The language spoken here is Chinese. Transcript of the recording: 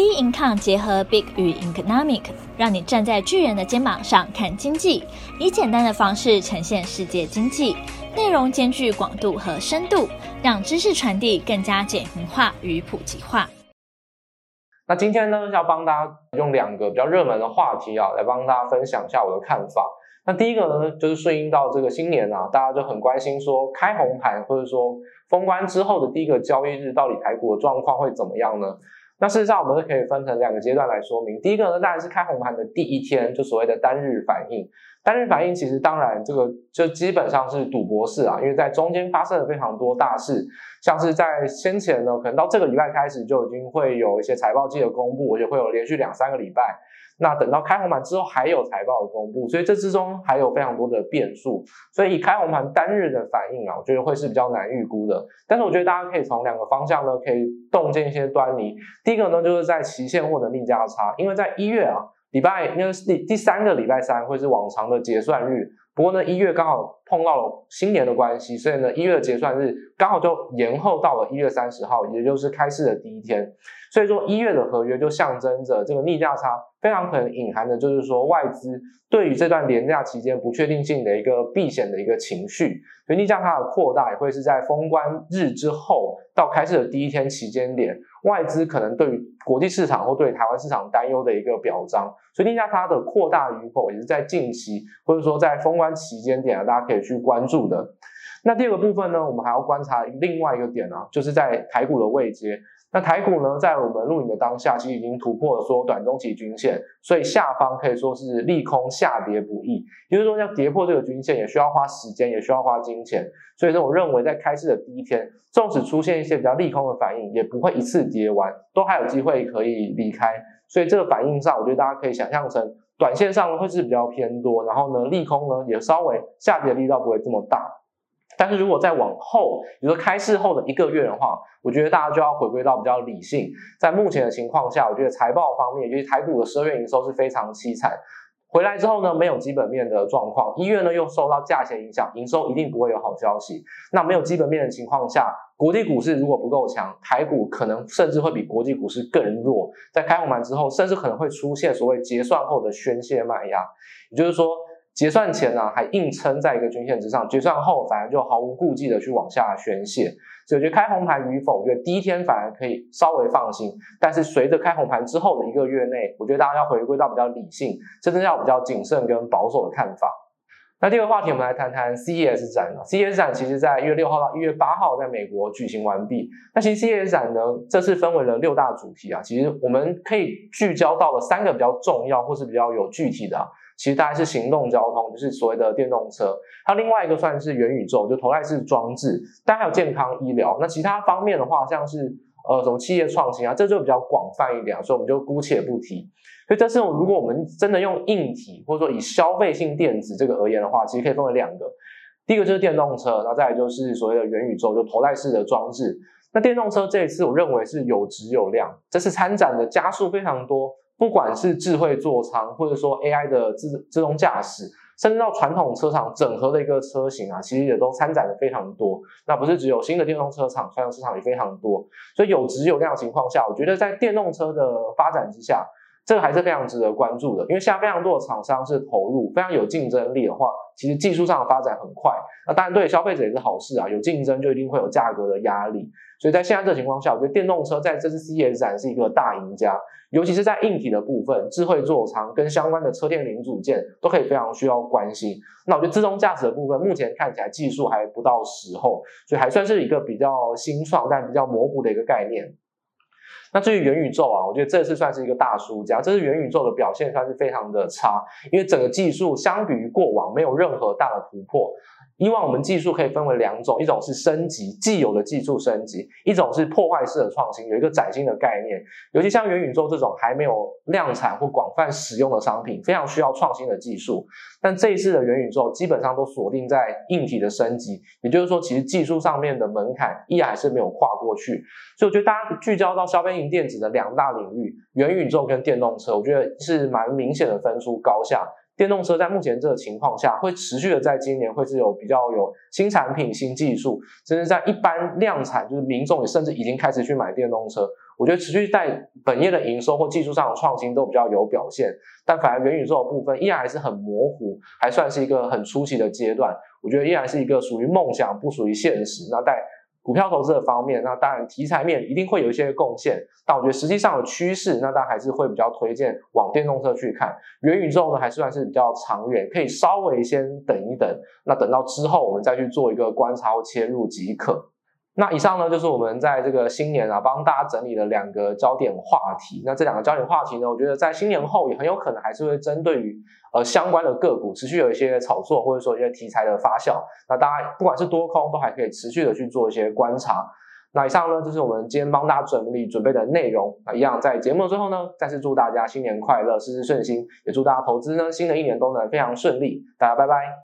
B Income 结合 Big 与 Economic，让你站在巨人的肩膀上看经济，以简单的方式呈现世界经济，内容兼具广度和深度，让知识传递更加简化与普及化。那今天呢，要帮大家用两个比较热门的话题啊，来帮大家分享一下我的看法。那第一个呢，就是顺应到这个新年啊，大家就很关心说开红盘或者说封关之后的第一个交易日，到底台股的状况会怎么样呢？那事实上，我们是可以分成两个阶段来说明。第一个呢，当然是开红盘的第一天，就所谓的单日反应。单日反应其实当然这个就基本上是赌博式啊，因为在中间发生了非常多大事，像是在先前呢，可能到这个礼拜开始就已经会有一些财报季的公布，而且会有连续两三个礼拜。那等到开红盘之后，还有财报的公布，所以这之中还有非常多的变数，所以以开红盘单日的反应啊，我觉得会是比较难预估的。但是我觉得大家可以从两个方向呢，可以洞见一些端倪。第一个呢，就是在期现货的逆价差，因为在一月啊，礼拜应该是第第三个礼拜三会是往常的结算日，不过呢，一月刚好碰到了新年的关系，所以呢，一月的结算日刚好就延后到了一月三十号，也就是开市的第一天。所以说一月的合约就象征着这个逆价差非常可能隐含的就是说外资对于这段廉价期间不确定性的一个避险的一个情绪，所以逆价差的扩大也会是在封关日之后到开市的第一天期间点，外资可能对于国际市场或对台湾市场担忧的一个表彰，所以逆价差的扩大与否也是在近期或者说在封关期间点啊，大家可以去关注的。那第二个部分呢，我们还要观察另外一个点啊，就是在台股的位阶。那台股呢，在我们录影的当下，其实已经突破了说短中期均线，所以下方可以说是利空下跌不易。也就是说，要跌破这个均线，也需要花时间，也需要花金钱。所以说，我认为在开市的第一天，纵使出现一些比较利空的反应，也不会一次跌完，都还有机会可以离开。所以这个反应上，我觉得大家可以想象成，短线上呢会是比较偏多，然后呢，利空呢也稍微下跌的力道不会这么大。但是如果再往后，比如说开市后的一个月的话，我觉得大家就要回归到比较理性。在目前的情况下，我觉得财报方面，尤其台股的十二月营收是非常凄惨。回来之后呢，没有基本面的状况，医院呢又受到价钱影响，营收一定不会有好消息。那没有基本面的情况下，国际股市如果不够强，台股可能甚至会比国际股市更弱。在开红盘之后，甚至可能会出现所谓结算后的宣泄卖压，也就是说。结算前呢、啊，还硬撑在一个均线之上，结算后反而就毫无顾忌的去往下宣泄。所以我觉得开红盘与否，我觉得第一天反而可以稍微放心，但是随着开红盘之后的一个月内，我觉得大家要回归到比较理性，甚至要比较谨慎跟保守的看法。那第二个话题，我们来谈谈 CES 展啊。CES 展其实在一月六号到一月八号在美国举行完毕。那其实 CES 展呢，这次分为了六大主题啊，其实我们可以聚焦到了三个比较重要或是比较有具体的。其实大概是行动交通，就是所谓的电动车。它另外一个算是元宇宙，就头戴式装置。当然还有健康医疗。那其他方面的话，像是呃什么企业创新啊，这就比较广泛一点，所以我们就姑且不提。所以这是如果我们真的用硬体，或者说以消费性电子这个而言的话，其实可以分为两个。第一个就是电动车，然后再来就是所谓的元宇宙，就头戴式的装置。那电动车这一次我认为是有质有量，这次参展的加数非常多，不管是智慧座舱，或者说 AI 的自自动驾驶，甚至到传统车厂整合的一个车型啊，其实也都参展的非常多。那不是只有新的电动车厂，传统车厂也非常多。所以有质有量的情况下，我觉得在电动车的发展之下。这个还是非常值得关注的，因为现在非常多的厂商是投入，非常有竞争力的话，其实技术上的发展很快。那当然对消费者也是好事啊，有竞争就一定会有价格的压力。所以在现在这个情况下，我觉得电动车在这次 CES 展是一个大赢家，尤其是在硬体的部分，智慧座舱跟相关的车电零组件都可以非常需要关心。那我觉得自动驾驶的部分，目前看起来技术还不到时候，所以还算是一个比较新创但比较模糊的一个概念。那至于元宇宙啊，我觉得这次算是一个大输家。这次元宇宙的表现算是非常的差，因为整个技术相比于过往没有任何大的突破。以往我们技术可以分为两种，一种是升级既有的技术升级，一种是破坏式的创新，有一个崭新的概念。尤其像元宇宙这种还没有量产或广泛使用的商品，非常需要创新的技术。但这一次的元宇宙基本上都锁定在硬体的升级，也就是说，其实技术上面的门槛依然还是没有跨过去。所以我觉得大家聚焦到消费型电子的两大领域，元宇宙跟电动车，我觉得是蛮明显的分出高下。电动车在目前这个情况下，会持续的在今年会是有比较有新产品、新技术，甚至在一般量产，就是民众也甚至已经开始去买电动车。我觉得持续在本业的营收或技术上的创新都比较有表现，但反而元宇宙的部分依然还是很模糊，还算是一个很初期的阶段。我觉得依然是一个属于梦想，不属于现实。那在股票投资的方面，那当然题材面一定会有一些贡献，但我觉得实际上的趋势，那当然还是会比较推荐往电动车去看。元宇宙呢，还算是比较长远，可以稍微先等一等，那等到之后我们再去做一个观察或切入即可。那以上呢，就是我们在这个新年啊，帮大家整理了两个焦点话题。那这两个焦点话题呢，我觉得在新年后也很有可能还是会针对于呃相关的个股持续有一些炒作，或者说一些题材的发酵。那大家不管是多空，都还可以持续的去做一些观察。那以上呢，就是我们今天帮大家整理准备的内容。那一样在节目的最后呢，再次祝大家新年快乐，事事顺心，也祝大家投资呢新的一年都能非常顺利。大家拜拜。